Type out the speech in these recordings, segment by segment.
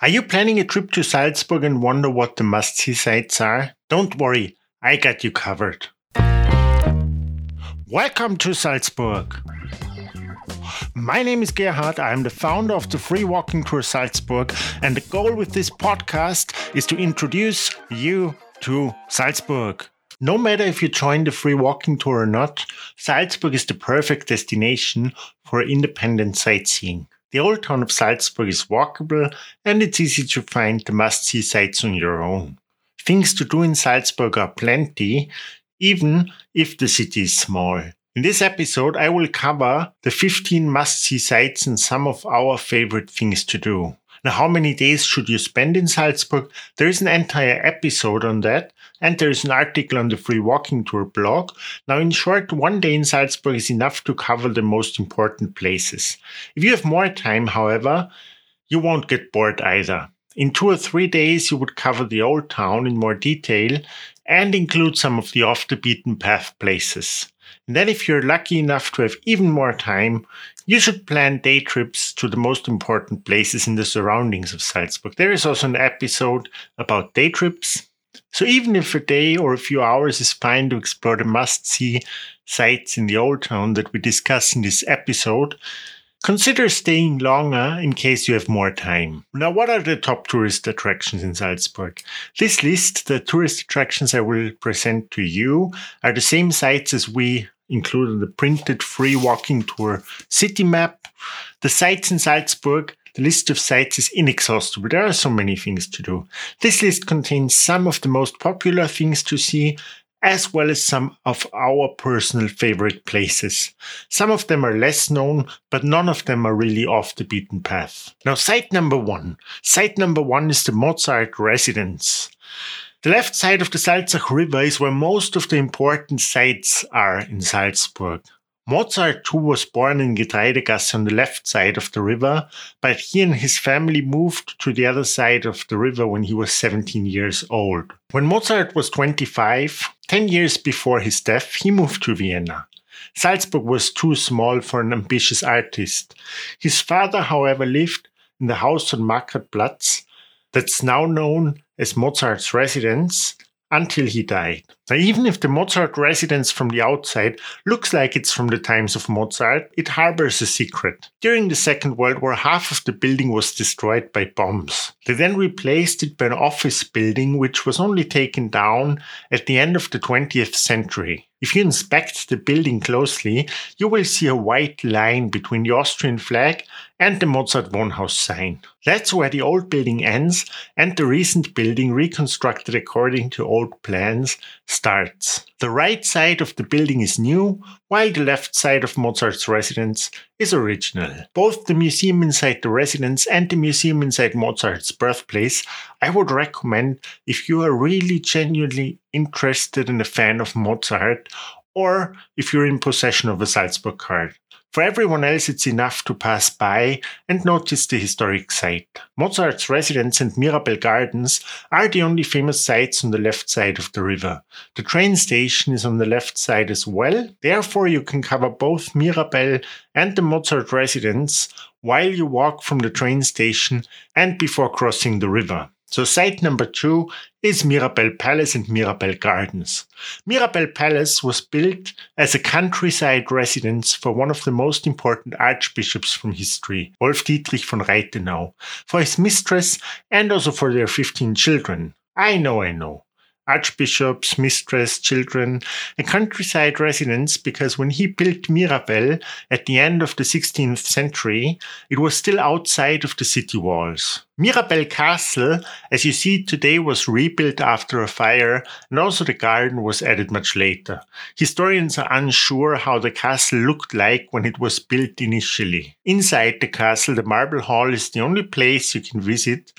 Are you planning a trip to Salzburg and wonder what the must see sites are? Don't worry, I got you covered. Welcome to Salzburg. My name is Gerhard. I am the founder of the Free Walking Tour Salzburg, and the goal with this podcast is to introduce you to Salzburg. No matter if you join the free walking tour or not, Salzburg is the perfect destination for independent sightseeing. The old town of Salzburg is walkable and it's easy to find the must see sites on your own. Things to do in Salzburg are plenty, even if the city is small. In this episode, I will cover the 15 must see sites and some of our favorite things to do. Now, how many days should you spend in Salzburg? There is an entire episode on that, and there is an article on the Free Walking Tour blog. Now, in short, one day in Salzburg is enough to cover the most important places. If you have more time, however, you won't get bored either. In two or three days, you would cover the old town in more detail and include some of the off the beaten path places. And then, if you're lucky enough to have even more time, you should plan day trips to the most important places in the surroundings of Salzburg. There is also an episode about day trips. So, even if a day or a few hours is fine to explore the must see sites in the old town that we discuss in this episode, Consider staying longer in case you have more time. Now, what are the top tourist attractions in Salzburg? This list, the tourist attractions I will present to you, are the same sites as we include in the printed free walking tour city map. The sites in Salzburg the list of sites is inexhaustible. There are so many things to do. This list contains some of the most popular things to see as well as some of our personal favorite places. Some of them are less known, but none of them are really off the beaten path. Now, site number one. Site number one is the Mozart residence. The left side of the Salzach River is where most of the important sites are in Salzburg. Mozart too was born in Getreidegasse on the left side of the river, but he and his family moved to the other side of the river when he was 17 years old. When Mozart was 25, 10 years before his death, he moved to Vienna. Salzburg was too small for an ambitious artist. His father, however, lived in the house on Marktplatz that's now known as Mozart's residence until he died. Now, even if the Mozart residence from the outside looks like it's from the times of Mozart, it harbors a secret. During the Second World War, half of the building was destroyed by bombs. They then replaced it by an office building, which was only taken down at the end of the 20th century. If you inspect the building closely, you will see a white line between the Austrian flag and the Mozart Wohnhaus sign. That's where the old building ends and the recent building, reconstructed according to old plans, starts. The right side of the building is new, while the left side of Mozart's residence is original. Both the museum inside the residence and the museum inside Mozart's birthplace I would recommend if you are really genuinely interested and a fan of Mozart, or if you're in possession of a Salzburg card. For everyone else, it's enough to pass by and notice the historic site. Mozart's residence and Mirabell Gardens are the only famous sites on the left side of the river. The train station is on the left side as well, therefore, you can cover both Mirabell and the Mozart residence while you walk from the train station and before crossing the river. So site number two is Mirabell Palace and Mirabell Gardens. Mirabell Palace was built as a countryside residence for one of the most important archbishops from history, Wolf Dietrich von Raitenau, for his mistress and also for their 15 children. I know, I know archbishops, mistress, children, a countryside residence because when he built Mirabell at the end of the 16th century, it was still outside of the city walls. Mirabell Castle, as you see today, was rebuilt after a fire, and also the garden was added much later. Historians are unsure how the castle looked like when it was built initially. Inside the castle, the Marble Hall is the only place you can visit.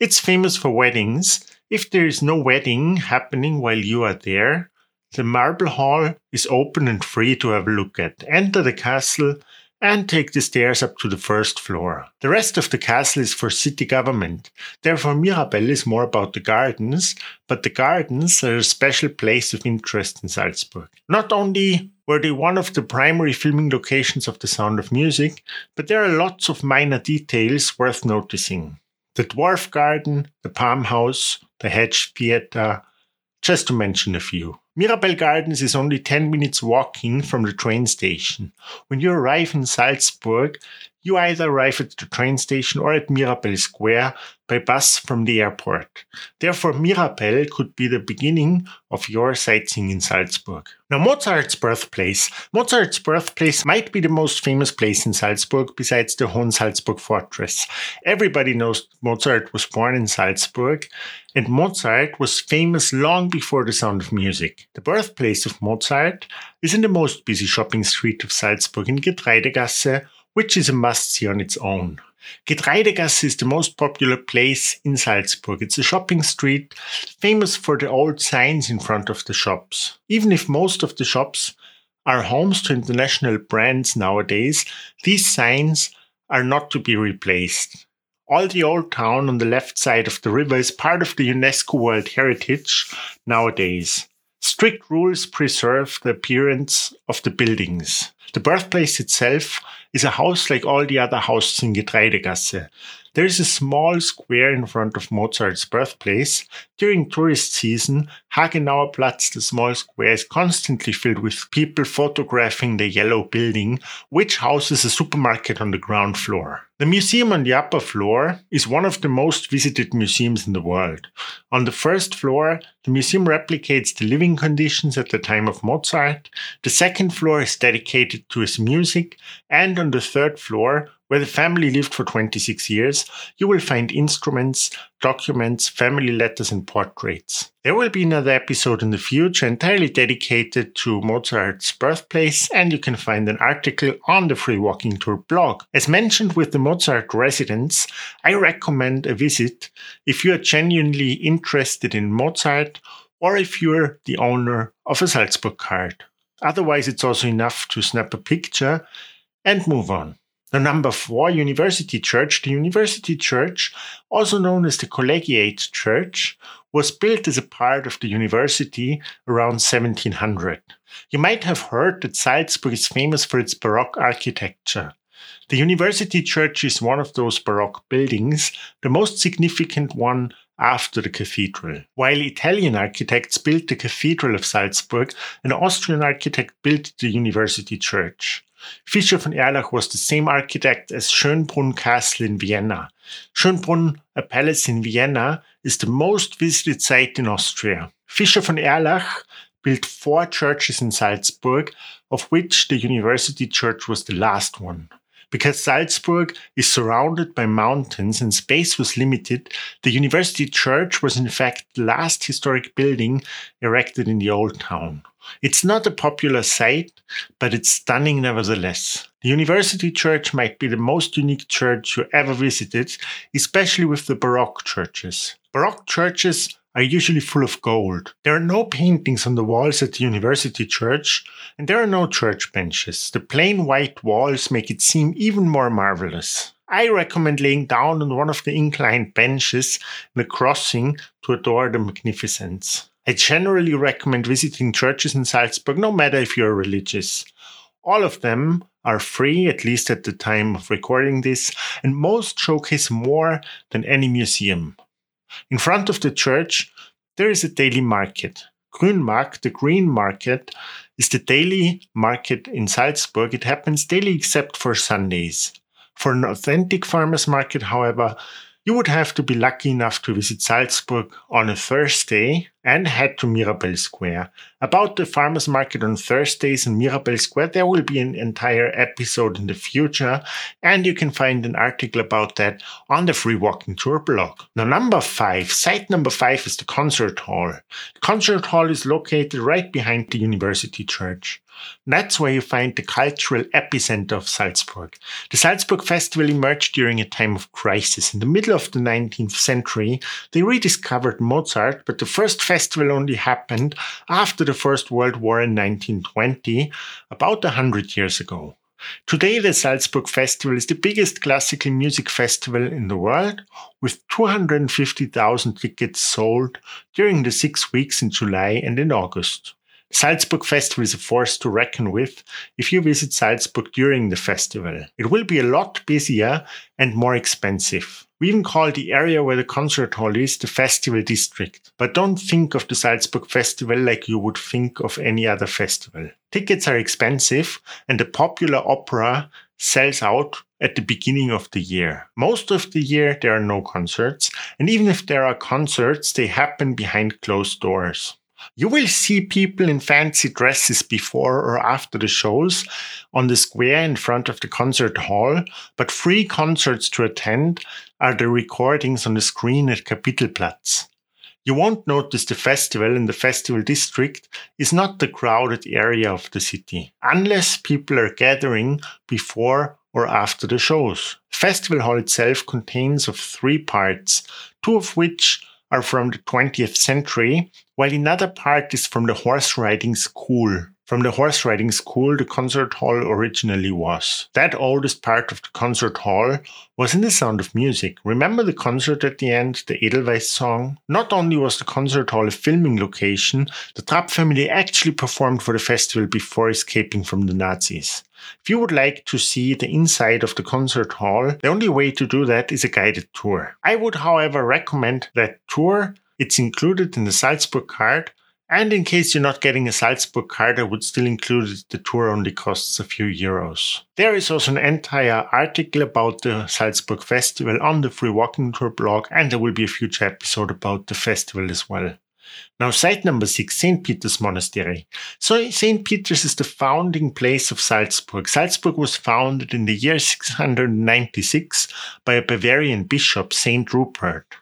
It's famous for weddings, if there is no wedding happening while you are there, the marble hall is open and free to have a look at. Enter the castle and take the stairs up to the first floor. The rest of the castle is for city government. Therefore, Mirabell is more about the gardens, but the gardens are a special place of interest in Salzburg. Not only were they one of the primary filming locations of The Sound of Music, but there are lots of minor details worth noticing. The Dwarf Garden, the Palm House, the Hedge Theatre, just to mention a few. Mirabell Gardens is only 10 minutes walking from the train station. When you arrive in Salzburg, you either arrive at the train station or at Mirabell Square by bus from the airport. Therefore, Mirabell could be the beginning of your sightseeing in Salzburg. Now, Mozart's birthplace. Mozart's birthplace might be the most famous place in Salzburg besides the Hohen Salzburg Fortress. Everybody knows Mozart was born in Salzburg, and Mozart was famous long before the sound of music. The birthplace of Mozart is in the most busy shopping street of Salzburg in Getreidegasse which is a must see on its own. Getreidegasse is the most popular place in Salzburg. It's a shopping street famous for the old signs in front of the shops. Even if most of the shops are homes to international brands nowadays, these signs are not to be replaced. All the old town on the left side of the river is part of the UNESCO World Heritage nowadays. Strict rules preserve the appearance of the buildings. The birthplace itself is a house like all the other houses in Getreidegasse. There is a small square in front of Mozart's birthplace. During tourist season, Hagenauer Platz, the small square, is constantly filled with people photographing the yellow building, which houses a supermarket on the ground floor. The museum on the upper floor is one of the most visited museums in the world. On the first floor, the museum replicates the living conditions at the time of Mozart. The second floor is dedicated to his music, and on the third floor, where the family lived for 26 years, you will find instruments, documents, family letters, and portraits. There will be another episode in the future entirely dedicated to Mozart's birthplace, and you can find an article on the Free Walking Tour blog. As mentioned with the Mozart residence, I recommend a visit if you are genuinely interested in Mozart or if you're the owner of a Salzburg card. Otherwise, it's also enough to snap a picture and move on. The number four, University Church. The University Church, also known as the Collegiate Church, was built as a part of the university around 1700. You might have heard that Salzburg is famous for its Baroque architecture. The University Church is one of those Baroque buildings, the most significant one after the cathedral. While Italian architects built the Cathedral of Salzburg, an Austrian architect built the University Church. Fischer von Erlach was the same architect as Schönbrunn Castle in Vienna. Schönbrunn, a palace in Vienna, is the most visited site in Austria. Fischer von Erlach built four churches in Salzburg, of which the University Church was the last one. Because Salzburg is surrounded by mountains and space was limited, the University Church was in fact the last historic building erected in the old town. It's not a popular site, but it's stunning nevertheless. The University Church might be the most unique church you ever visited, especially with the Baroque churches. Baroque churches are usually full of gold. There are no paintings on the walls at the University Church, and there are no church benches. The plain white walls make it seem even more marvelous. I recommend laying down on one of the inclined benches in the crossing to adore the magnificence. I generally recommend visiting churches in Salzburg, no matter if you're religious. All of them are free, at least at the time of recording this, and most showcase more than any museum. In front of the church, there is a daily market. Grünmarkt, the green market, is the daily market in Salzburg. It happens daily except for Sundays. For an authentic farmers market, however, you would have to be lucky enough to visit Salzburg on a Thursday and head to Mirabell Square. About the farmers market on Thursdays in Mirabell Square, there will be an entire episode in the future, and you can find an article about that on the Free Walking Tour blog. Now, number five, site number five is the concert hall. The concert hall is located right behind the University Church. That's where you find the cultural epicenter of Salzburg. The Salzburg Festival emerged during a time of crisis. In the middle of the 19th century, they rediscovered Mozart, but the first festival only happened after the First World War in 1920, about a hundred years ago. Today, the Salzburg Festival is the biggest classical music festival in the world, with 250,000 tickets sold during the six weeks in July and in August. Salzburg Festival is a force to reckon with if you visit Salzburg during the festival. It will be a lot busier and more expensive. We even call the area where the concert hall is the festival district. But don't think of the Salzburg Festival like you would think of any other festival. Tickets are expensive, and the popular opera sells out at the beginning of the year. Most of the year, there are no concerts, and even if there are concerts, they happen behind closed doors. You will see people in fancy dresses before or after the shows on the square in front of the concert hall, but free concerts to attend are the recordings on the screen at Kapitelplatz. You won't notice the festival in the festival district is not the crowded area of the city, unless people are gathering before or after the shows. Festival hall itself contains of three parts, two of which are from the 20th century, while another part is from the horse riding school. From the horse riding school, the concert hall originally was. That oldest part of the concert hall was in the sound of music. Remember the concert at the end, the Edelweiss song? Not only was the concert hall a filming location, the Trapp family actually performed for the festival before escaping from the Nazis. If you would like to see the inside of the concert hall, the only way to do that is a guided tour. I would, however, recommend that tour. It's included in the Salzburg card. And in case you're not getting a Salzburg card, I would still include it. The tour only costs a few euros. There is also an entire article about the Salzburg Festival on the Free Walking Tour blog, and there will be a future episode about the festival as well. Now, site number six, St. Peter's Monastery. So, St. Peter's is the founding place of Salzburg. Salzburg was founded in the year 696 by a Bavarian bishop, St. Rupert.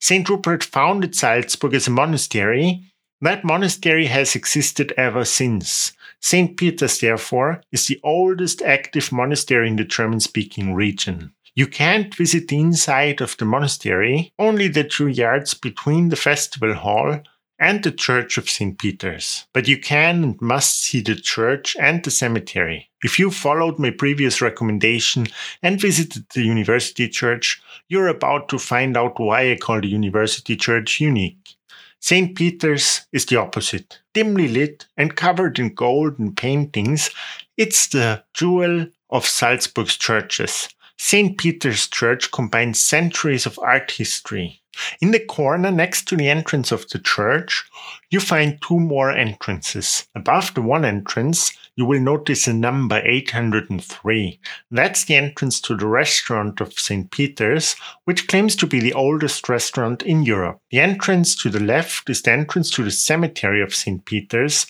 St. Rupert founded Salzburg as a monastery. That monastery has existed ever since. St. Peter's, therefore, is the oldest active monastery in the German speaking region. You can't visit the inside of the monastery, only the two yards between the festival hall and the Church of St. Peter's. But you can and must see the church and the cemetery. If you followed my previous recommendation and visited the University Church, you're about to find out why I call the University Church unique. St. Peter's is the opposite. Dimly lit and covered in golden paintings, it's the jewel of Salzburg's churches. St. Peter's Church combines centuries of art history. In the corner next to the entrance of the church, you find two more entrances. Above the one entrance, you will notice a number 803. That's the entrance to the restaurant of St. Peter's, which claims to be the oldest restaurant in Europe. The entrance to the left is the entrance to the cemetery of St. Peter's,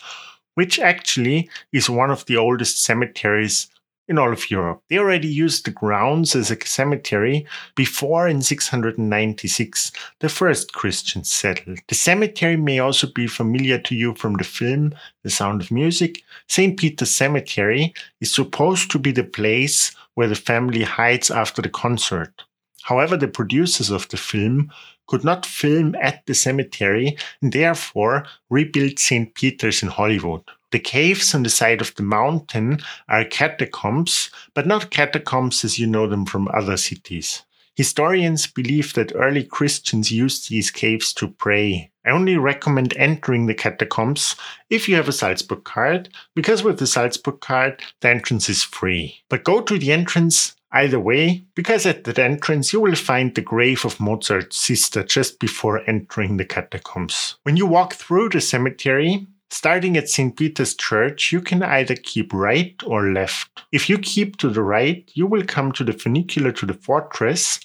which actually is one of the oldest cemeteries in all of Europe. They already used the grounds as a cemetery before in 696 the first Christians settled. The cemetery may also be familiar to you from the film The Sound of Music. St. Peter's Cemetery is supposed to be the place where the family hides after the concert. However, the producers of the film could not film at the cemetery and therefore rebuilt St. Peter's in Hollywood. The caves on the side of the mountain are catacombs, but not catacombs as you know them from other cities. Historians believe that early Christians used these caves to pray. I only recommend entering the catacombs if you have a Salzburg card, because with the Salzburg card, the entrance is free. But go to the entrance either way, because at that entrance you will find the grave of Mozart's sister just before entering the catacombs. When you walk through the cemetery, Starting at St. Peter's Church, you can either keep right or left. If you keep to the right, you will come to the funicular to the fortress,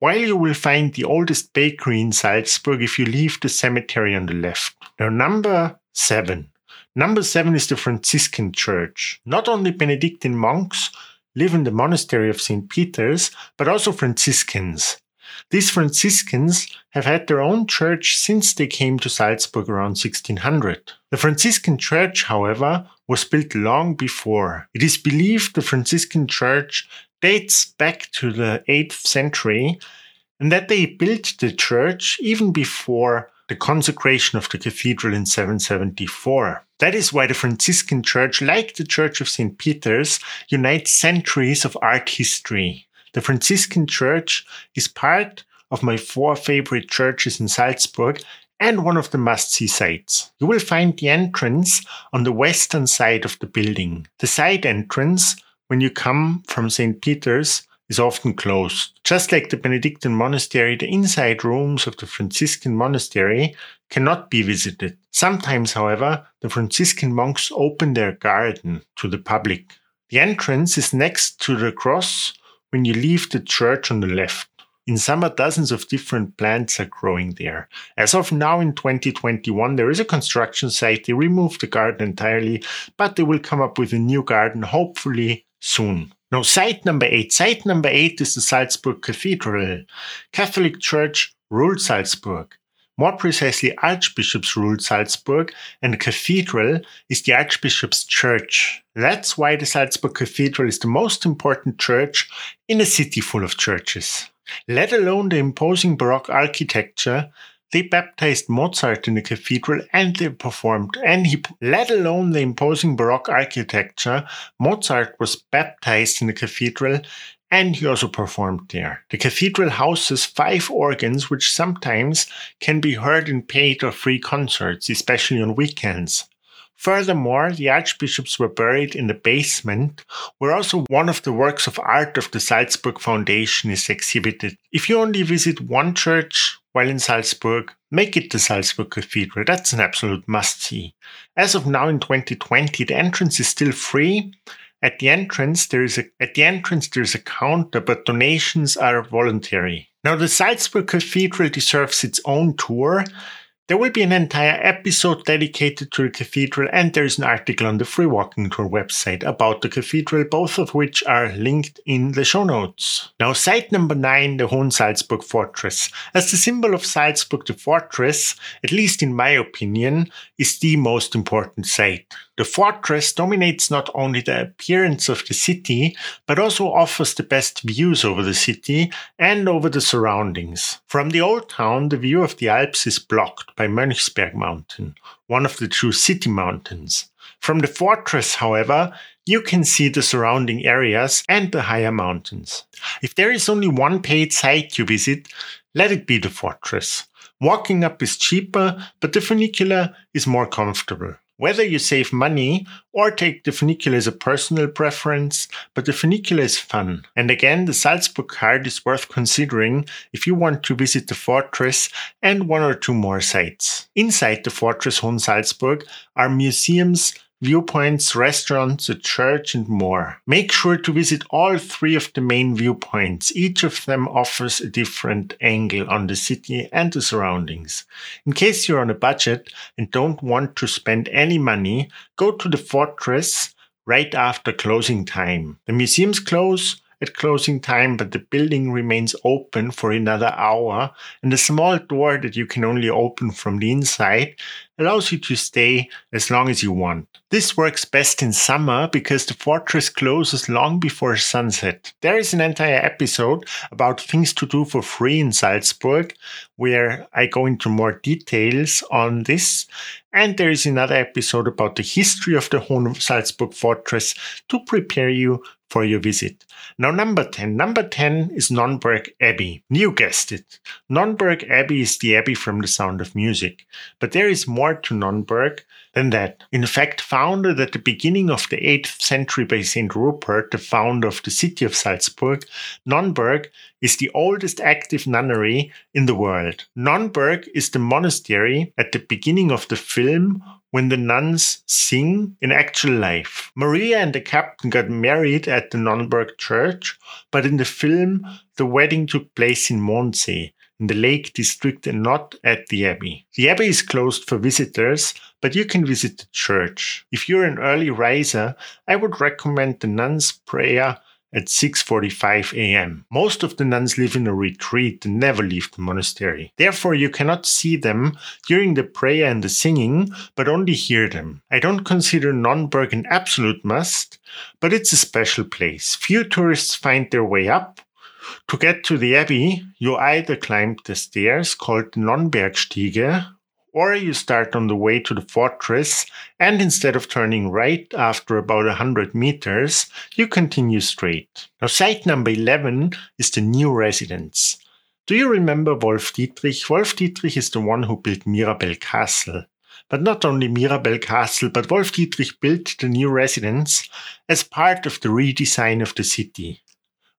while you will find the oldest bakery in Salzburg if you leave the cemetery on the left. Now, number seven. Number seven is the Franciscan Church. Not only Benedictine monks live in the monastery of St. Peter's, but also Franciscans. These Franciscans have had their own church since they came to Salzburg around 1600. The Franciscan church, however, was built long before. It is believed the Franciscan church dates back to the 8th century and that they built the church even before the consecration of the cathedral in 774. That is why the Franciscan church, like the Church of St. Peter's, unites centuries of art history. The Franciscan Church is part of my four favorite churches in Salzburg and one of the must see sites. You will find the entrance on the western side of the building. The side entrance, when you come from St. Peter's, is often closed. Just like the Benedictine monastery, the inside rooms of the Franciscan monastery cannot be visited. Sometimes, however, the Franciscan monks open their garden to the public. The entrance is next to the cross when you leave the church on the left. In summer, dozens of different plants are growing there. As of now, in 2021, there is a construction site. They removed the garden entirely, but they will come up with a new garden hopefully soon. Now, site number eight. Site number eight is the Salzburg Cathedral. Catholic Church ruled Salzburg. More precisely, archbishops ruled Salzburg, and the cathedral is the archbishop's church. That's why the Salzburg Cathedral is the most important church in a city full of churches. Let alone the imposing Baroque architecture they baptized Mozart in the cathedral and they performed, and he, let alone the imposing Baroque architecture, Mozart was baptized in the cathedral and he also performed there. The cathedral houses five organs, which sometimes can be heard in paid or free concerts, especially on weekends. Furthermore, the archbishops were buried in the basement, where also one of the works of art of the Salzburg Foundation is exhibited. If you only visit one church while in Salzburg, make it the Salzburg Cathedral. That's an absolute must see. As of now in 2020, the entrance is still free. At the entrance, there is a at the entrance there is a counter, but donations are voluntary. Now the Salzburg Cathedral deserves its own tour. There will be an entire episode dedicated to the cathedral, and there is an article on the Free Walking Tour website about the cathedral, both of which are linked in the show notes. Now, site number nine, the Hohen Salzburg Fortress. As the symbol of Salzburg, the fortress, at least in my opinion, is the most important site. The fortress dominates not only the appearance of the city, but also offers the best views over the city and over the surroundings. From the old town, the view of the Alps is blocked by Mönchsberg Mountain, one of the true city mountains. From the fortress, however, you can see the surrounding areas and the higher mountains. If there is only one paid site you visit, let it be the fortress. Walking up is cheaper, but the funicular is more comfortable. Whether you save money or take the funicular as a personal preference, but the funicular is fun. And again, the Salzburg card is worth considering if you want to visit the fortress and one or two more sites. Inside the fortress Hohen Salzburg are museums, viewpoints, restaurants, a church, and more. Make sure to visit all three of the main viewpoints. Each of them offers a different angle on the city and the surroundings. In case you're on a budget and don't want to spend any money, go to the fortress right after closing time. The museums close at closing time, but the building remains open for another hour, and a small door that you can only open from the inside allows you to stay as long as you want. This works best in summer because the fortress closes long before sunset. There is an entire episode about things to do for free in Salzburg where I go into more details on this. And there is another episode about the history of the Hohen Salzburg fortress to prepare you for your visit. Now, number 10. Number 10 is Nonnberg Abbey. You guessed it. Nonnberg Abbey is the abbey from the sound of music. But there is more to Nonnberg than that. In fact, founded at the beginning of the 8th century by St. Rupert, the founder of the city of Salzburg, Nonnberg is the oldest active nunnery in the world. Nonnberg is the monastery at the beginning of the film when the nuns sing in actual life. Maria and the captain got married at the Nonnberg church, but in the film, the wedding took place in Mondsee, in the Lake District and not at the Abbey. The Abbey is closed for visitors, but you can visit the church. If you're an early riser, I would recommend the nuns' prayer at 6:45 a.m. Most of the nuns live in a retreat and never leave the monastery. Therefore, you cannot see them during the prayer and the singing, but only hear them. I don't consider Nonnberg an absolute must, but it's a special place. Few tourists find their way up. To get to the abbey, you either climb the stairs called the Nonnbergstiege or you start on the way to the fortress and instead of turning right after about 100 meters, you continue straight. Now, site number 11 is the new residence. Do you remember Wolf Dietrich? Wolf Dietrich is the one who built Mirabell Castle. But not only Mirabell Castle, but Wolf Dietrich built the new residence as part of the redesign of the city.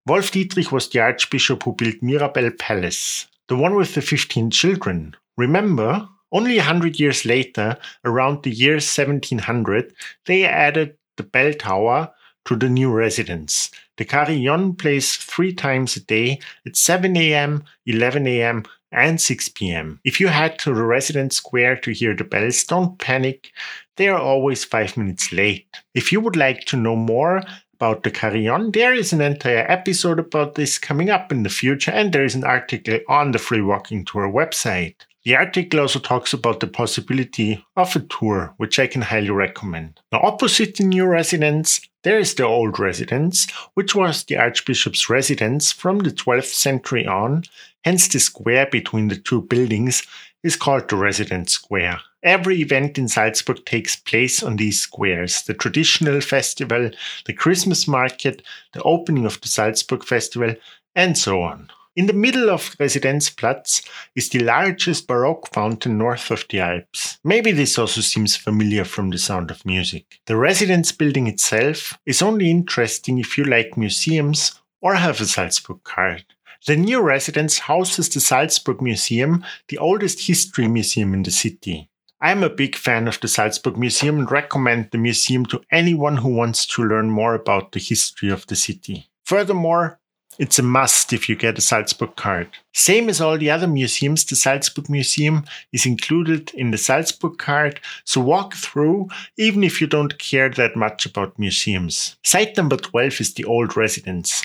Wolf Dietrich was the archbishop who built Mirabell Palace, the one with the 15 children. Remember? Only a hundred years later, around the year 1700, they added the bell tower to the new residence. The carillon plays three times a day at 7 a.m., 11 a.m., and 6 p.m. If you head to the residence square to hear the bells, don't panic. They are always five minutes late. If you would like to know more about the carillon, there is an entire episode about this coming up in the future, and there is an article on the Free Walking Tour website. The article also talks about the possibility of a tour, which I can highly recommend. Now, opposite the new residence, there is the old residence, which was the Archbishop's residence from the 12th century on, hence, the square between the two buildings is called the Residence Square. Every event in Salzburg takes place on these squares the traditional festival, the Christmas market, the opening of the Salzburg Festival, and so on. In the middle of Residenzplatz is the largest Baroque fountain north of the Alps. Maybe this also seems familiar from the sound of music. The residence building itself is only interesting if you like museums or have a Salzburg card. The new residence houses the Salzburg Museum, the oldest history museum in the city. I am a big fan of the Salzburg Museum and recommend the museum to anyone who wants to learn more about the history of the city. Furthermore, it's a must if you get a Salzburg card. Same as all the other museums, the Salzburg Museum is included in the Salzburg card, so walk through even if you don't care that much about museums. Site number 12 is the old residence.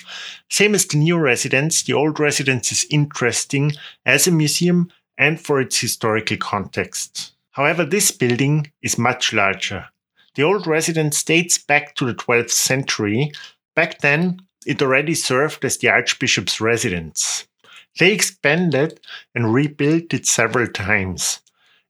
Same as the new residence, the old residence is interesting as a museum and for its historical context. However, this building is much larger. The old residence dates back to the 12th century. Back then, it already served as the Archbishop's residence. They expanded and rebuilt it several times.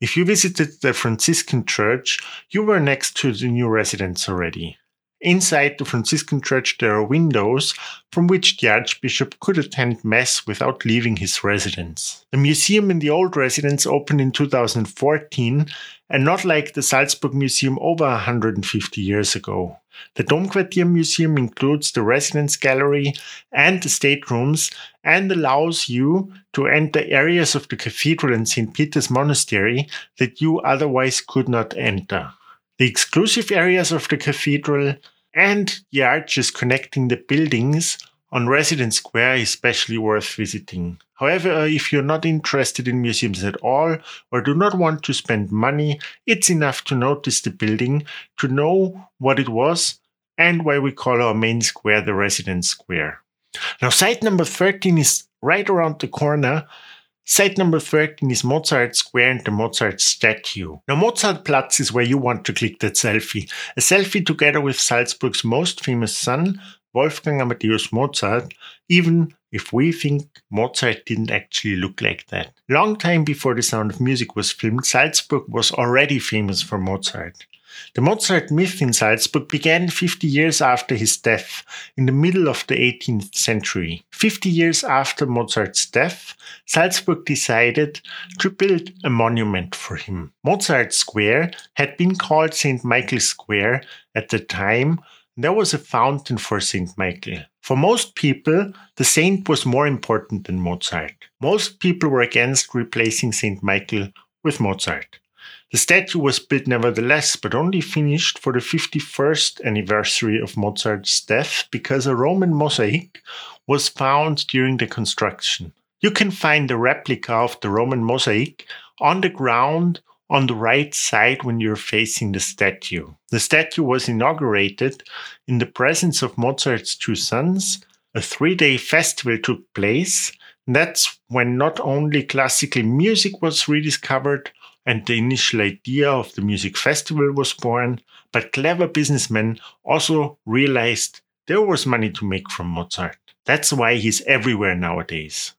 If you visited the Franciscan church, you were next to the new residence already. Inside the Franciscan church, there are windows from which the Archbishop could attend Mass without leaving his residence. The museum in the old residence opened in 2014 and not like the Salzburg Museum over 150 years ago. The Domquartier Museum includes the residence gallery and the staterooms and allows you to enter areas of the cathedral and St. Peter's Monastery that you otherwise could not enter. The exclusive areas of the cathedral and the arches connecting the buildings on Residence Square is especially worth visiting. However, uh, if you're not interested in museums at all or do not want to spend money, it's enough to notice the building, to know what it was, and why we call our main square the Residence Square. Now, site number 13 is right around the corner. Site number 13 is Mozart Square and the Mozart statue. Now, Mozartplatz is where you want to click that selfie. A selfie together with Salzburg's most famous son, Wolfgang Amadeus Mozart, even if we think Mozart didn't actually look like that. Long time before The Sound of Music was filmed, Salzburg was already famous for Mozart. The Mozart myth in Salzburg began 50 years after his death, in the middle of the 18th century. 50 years after Mozart's death, Salzburg decided to build a monument for him. Mozart Square had been called St. Michael's Square at the time there was a fountain for St. Michael. For most people, the saint was more important than Mozart. Most people were against replacing St. Michael with Mozart. The statue was built nevertheless, but only finished for the 51st anniversary of Mozart's death because a Roman mosaic was found during the construction. You can find a replica of the Roman mosaic on the ground on the right side when you're facing the statue. The statue was inaugurated in the presence of Mozart's two sons. A three day festival took place. That's when not only classical music was rediscovered and the initial idea of the music festival was born, but clever businessmen also realized there was money to make from Mozart. That's why he's everywhere nowadays.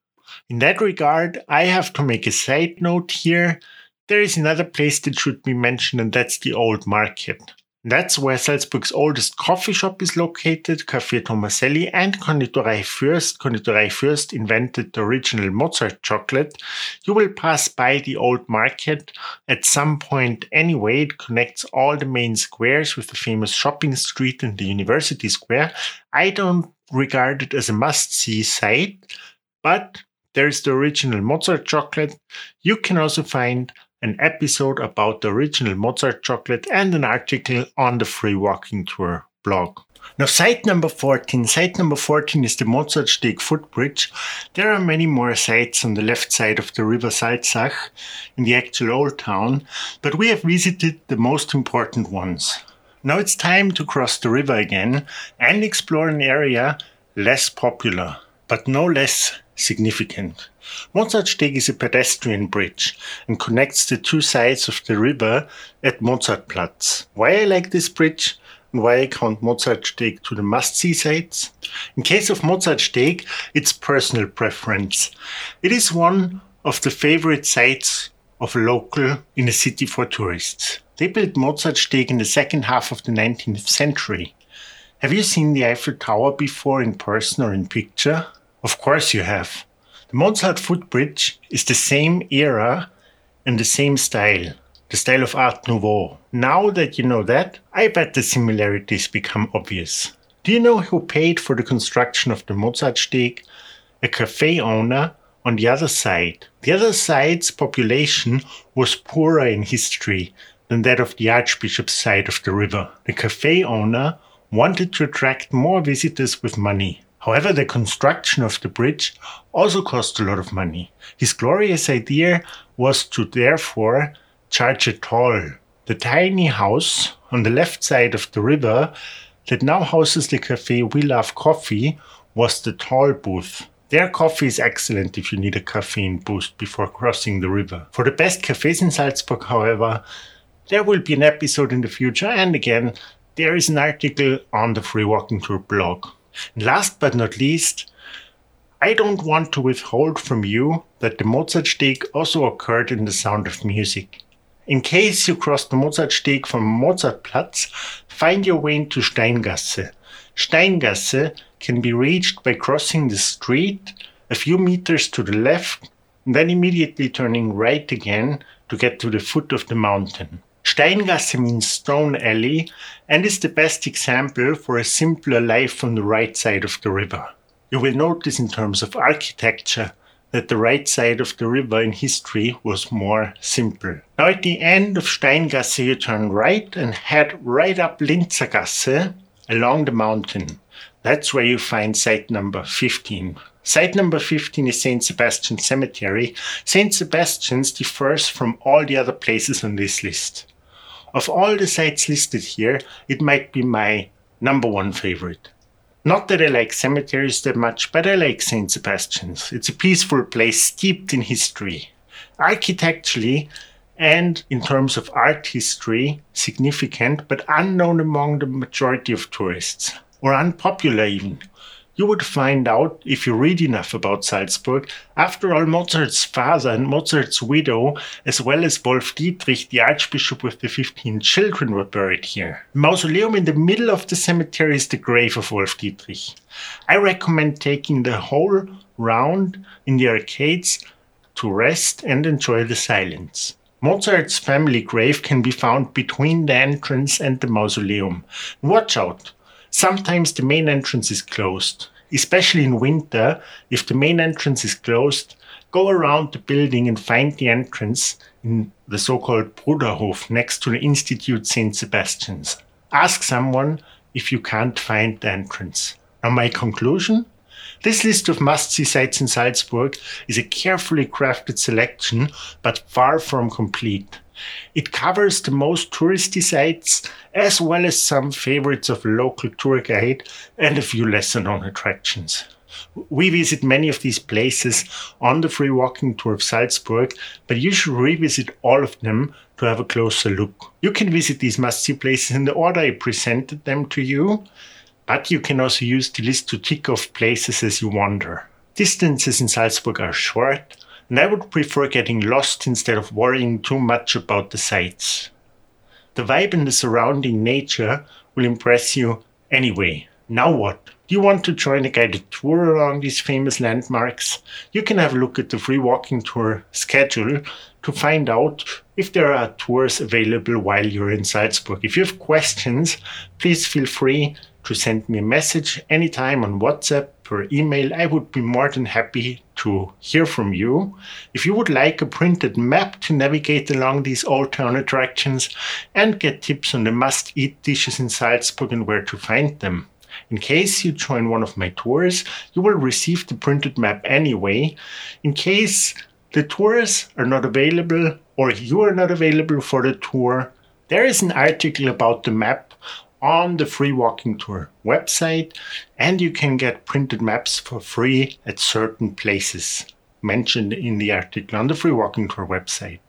In that regard, I have to make a side note here there is another place that should be mentioned, and that's the old market. That's where Salzburg's oldest coffee shop is located, Café Tomaselli, and Konditorei Fürst. Konditorei Fürst invented the original Mozart chocolate. You will pass by the old market at some point anyway. It connects all the main squares with the famous shopping street and the university square. I don't regard it as a must see site, but there's the original Mozart chocolate. You can also find an episode about the original Mozart chocolate, and an article on the Free Walking Tour blog. Now, site number 14. Site number 14 is the Mozartsteg footbridge. There are many more sites on the left side of the river Salzach in the actual old town, but we have visited the most important ones. Now it's time to cross the river again and explore an area less popular, but no less significant. Mozartsteg is a pedestrian bridge and connects the two sides of the river at Mozartplatz. Why I like this bridge and why I count Mozartsteg to the must-see sites? In case of Mozartsteg, it's personal preference. It is one of the favorite sites of a local in a city for tourists. They built Mozartsteg in the second half of the 19th century. Have you seen the Eiffel Tower before in person or in picture? Of course you have. The Mozart footbridge is the same era and the same style, the style of Art Nouveau. Now that you know that, I bet the similarities become obvious. Do you know who paid for the construction of the Mozartsteg? A cafe owner on the other side. The other side's population was poorer in history than that of the Archbishop's side of the river. The cafe owner wanted to attract more visitors with money. However, the construction of the bridge also cost a lot of money. His glorious idea was to therefore charge a toll. The tiny house on the left side of the river that now houses the cafe We Love Coffee was the toll booth. Their coffee is excellent if you need a caffeine boost before crossing the river. For the best cafes in Salzburg, however, there will be an episode in the future, and again, there is an article on the Free Walking Tour blog. And last but not least, I don't want to withhold from you that the Mozartsteg also occurred in the sound of music. In case you cross the Mozartsteg from Mozartplatz, find your way into Steingasse. Steingasse can be reached by crossing the street a few meters to the left and then immediately turning right again to get to the foot of the mountain. Steingasse means stone alley and is the best example for a simpler life on the right side of the river. You will notice in terms of architecture that the right side of the river in history was more simple. Now at the end of Steingasse you turn right and head right up Linzergasse along the mountain. That's where you find site number 15. Site number 15 is St. Sebastian Cemetery. St. Sebastian's differs from all the other places on this list. Of all the sites listed here, it might be my number one favorite. Not that I like cemeteries that much, but I like St. Sebastian's. It's a peaceful place steeped in history. Architecturally, and in terms of art history, significant but unknown among the majority of tourists, or unpopular even you would find out if you read enough about Salzburg. After all, Mozart's father and Mozart's widow, as well as Wolf Dietrich, the archbishop with the 15 children, were buried here. The mausoleum in the middle of the cemetery is the grave of Wolf Dietrich. I recommend taking the whole round in the arcades to rest and enjoy the silence. Mozart's family grave can be found between the entrance and the mausoleum. Watch out! Sometimes the main entrance is closed, especially in winter. If the main entrance is closed, go around the building and find the entrance in the so called Bruderhof next to the Institute St. Sebastian's. Ask someone if you can't find the entrance. Now, my conclusion this list of must see sites in Salzburg is a carefully crafted selection, but far from complete. It covers the most touristy sites as well as some favorites of local tour guide and a few lesser known attractions. We visit many of these places on the free walking tour of Salzburg, but you should revisit all of them to have a closer look. You can visit these must see places in the order I presented them to you, but you can also use the list to tick off places as you wander. Distances in Salzburg are short, and I would prefer getting lost instead of worrying too much about the sights. The vibe and the surrounding nature will impress you anyway. Now what? Do you want to join a guided tour along these famous landmarks? You can have a look at the free walking tour schedule to find out if there are tours available while you're in Salzburg. If you have questions, please feel free to send me a message anytime on WhatsApp or email. I would be more than happy to hear from you. If you would like a printed map to navigate along these old town attractions and get tips on the must eat dishes in Salzburg and where to find them. In case you join one of my tours, you will receive the printed map anyway. In case the tours are not available or you are not available for the tour, there is an article about the map on the Free Walking Tour website, and you can get printed maps for free at certain places mentioned in the article on the Free Walking Tour website.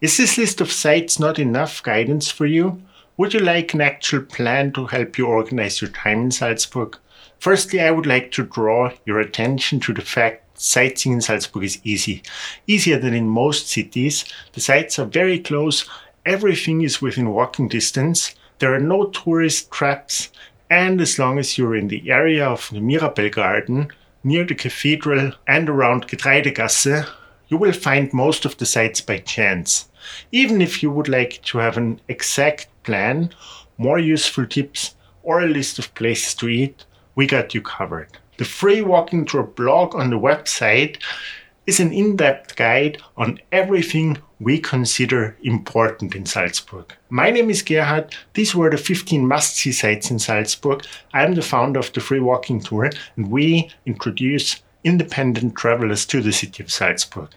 Is this list of sites not enough guidance for you? Would you like an actual plan to help you organize your time in Salzburg? Firstly, I would like to draw your attention to the fact sightseeing in Salzburg is easy. Easier than in most cities. The sites are very close, everything is within walking distance, there are no tourist traps, and as long as you're in the area of the Mirabell Garden, near the cathedral, and around Getreidegasse, you will find most of the sites by chance. Even if you would like to have an exact plan, more useful tips, or a list of places to eat, we got you covered. The free walking tour blog on the website is an in depth guide on everything we consider important in Salzburg. My name is Gerhard. These were the 15 must see sites in Salzburg. I'm the founder of the Free Walking Tour, and we introduce independent travelers to the city of Salzburg.